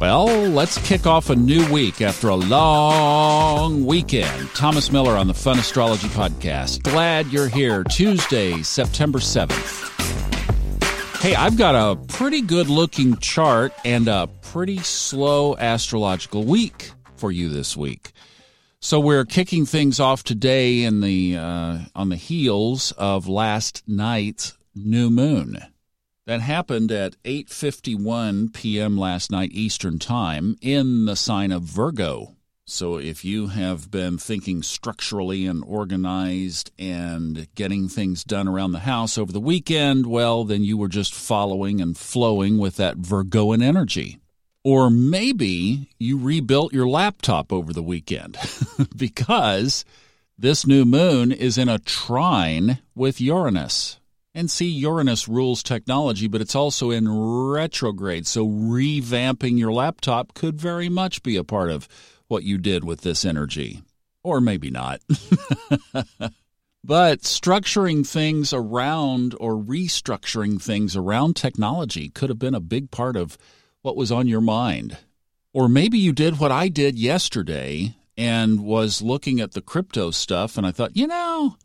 Well, let's kick off a new week after a long weekend. Thomas Miller on the Fun Astrology Podcast. Glad you're here. Tuesday, September 7th. Hey, I've got a pretty good looking chart and a pretty slow astrological week for you this week. So we're kicking things off today in the uh, on the heels of last night's new moon. That happened at 8:51 p.m. last night Eastern Time in the sign of Virgo. So if you have been thinking structurally and organized and getting things done around the house over the weekend, well, then you were just following and flowing with that Virgoan energy. Or maybe you rebuilt your laptop over the weekend because this new moon is in a trine with Uranus. And see, Uranus rules technology, but it's also in retrograde. So revamping your laptop could very much be a part of what you did with this energy. Or maybe not. but structuring things around or restructuring things around technology could have been a big part of what was on your mind. Or maybe you did what I did yesterday and was looking at the crypto stuff, and I thought, you know,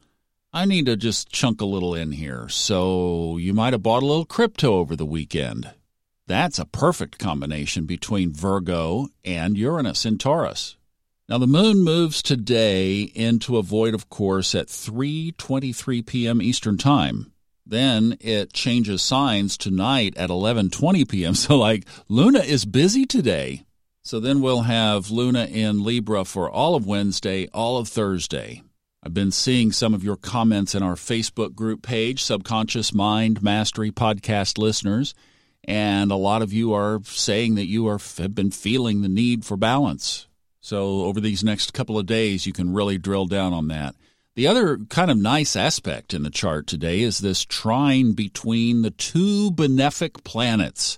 I need to just chunk a little in here. So you might have bought a little crypto over the weekend. That's a perfect combination between Virgo and Uranus in Taurus. Now the moon moves today into a void of course at 3:23 p.m. Eastern Time. Then it changes signs tonight at 11:20 p.m. So like Luna is busy today. So then we'll have Luna in Libra for all of Wednesday, all of Thursday. I've been seeing some of your comments in our Facebook group page, Subconscious Mind Mastery Podcast listeners, and a lot of you are saying that you are have been feeling the need for balance. So over these next couple of days, you can really drill down on that. The other kind of nice aspect in the chart today is this trine between the two benefic planets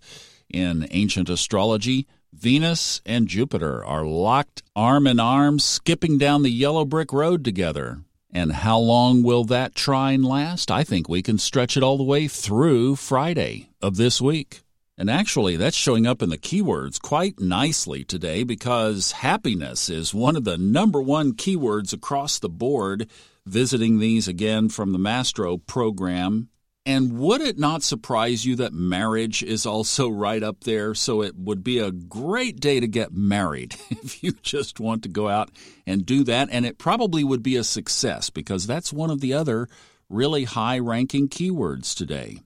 in ancient astrology. Venus and Jupiter are locked arm in arm, skipping down the yellow brick road together. And how long will that trine last? I think we can stretch it all the way through Friday of this week. And actually, that's showing up in the keywords quite nicely today because happiness is one of the number one keywords across the board. Visiting these again from the Mastro program and would it not surprise you that marriage is also right up there? So it would be a great day to get married if you just want to go out and do that. And it probably would be a success because that's one of the other really high ranking keywords today.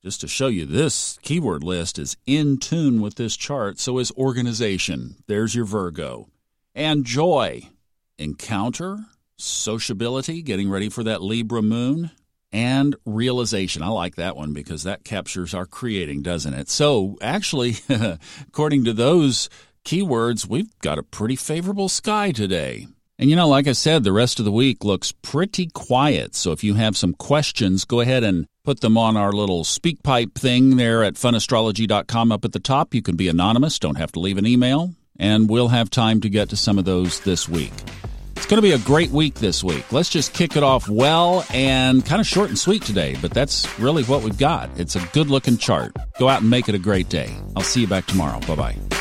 Just to show you, this keyword list is in tune with this chart. So is organization. There's your Virgo. And joy, encounter, sociability, getting ready for that Libra moon and realization. I like that one because that captures our creating, doesn't it? So, actually, according to those keywords, we've got a pretty favorable sky today. And you know, like I said, the rest of the week looks pretty quiet. So if you have some questions, go ahead and put them on our little speak pipe thing there at funastrology.com up at the top. You can be anonymous, don't have to leave an email, and we'll have time to get to some of those this week. Going to be a great week this week. Let's just kick it off well and kind of short and sweet today, but that's really what we've got. It's a good looking chart. Go out and make it a great day. I'll see you back tomorrow. Bye bye.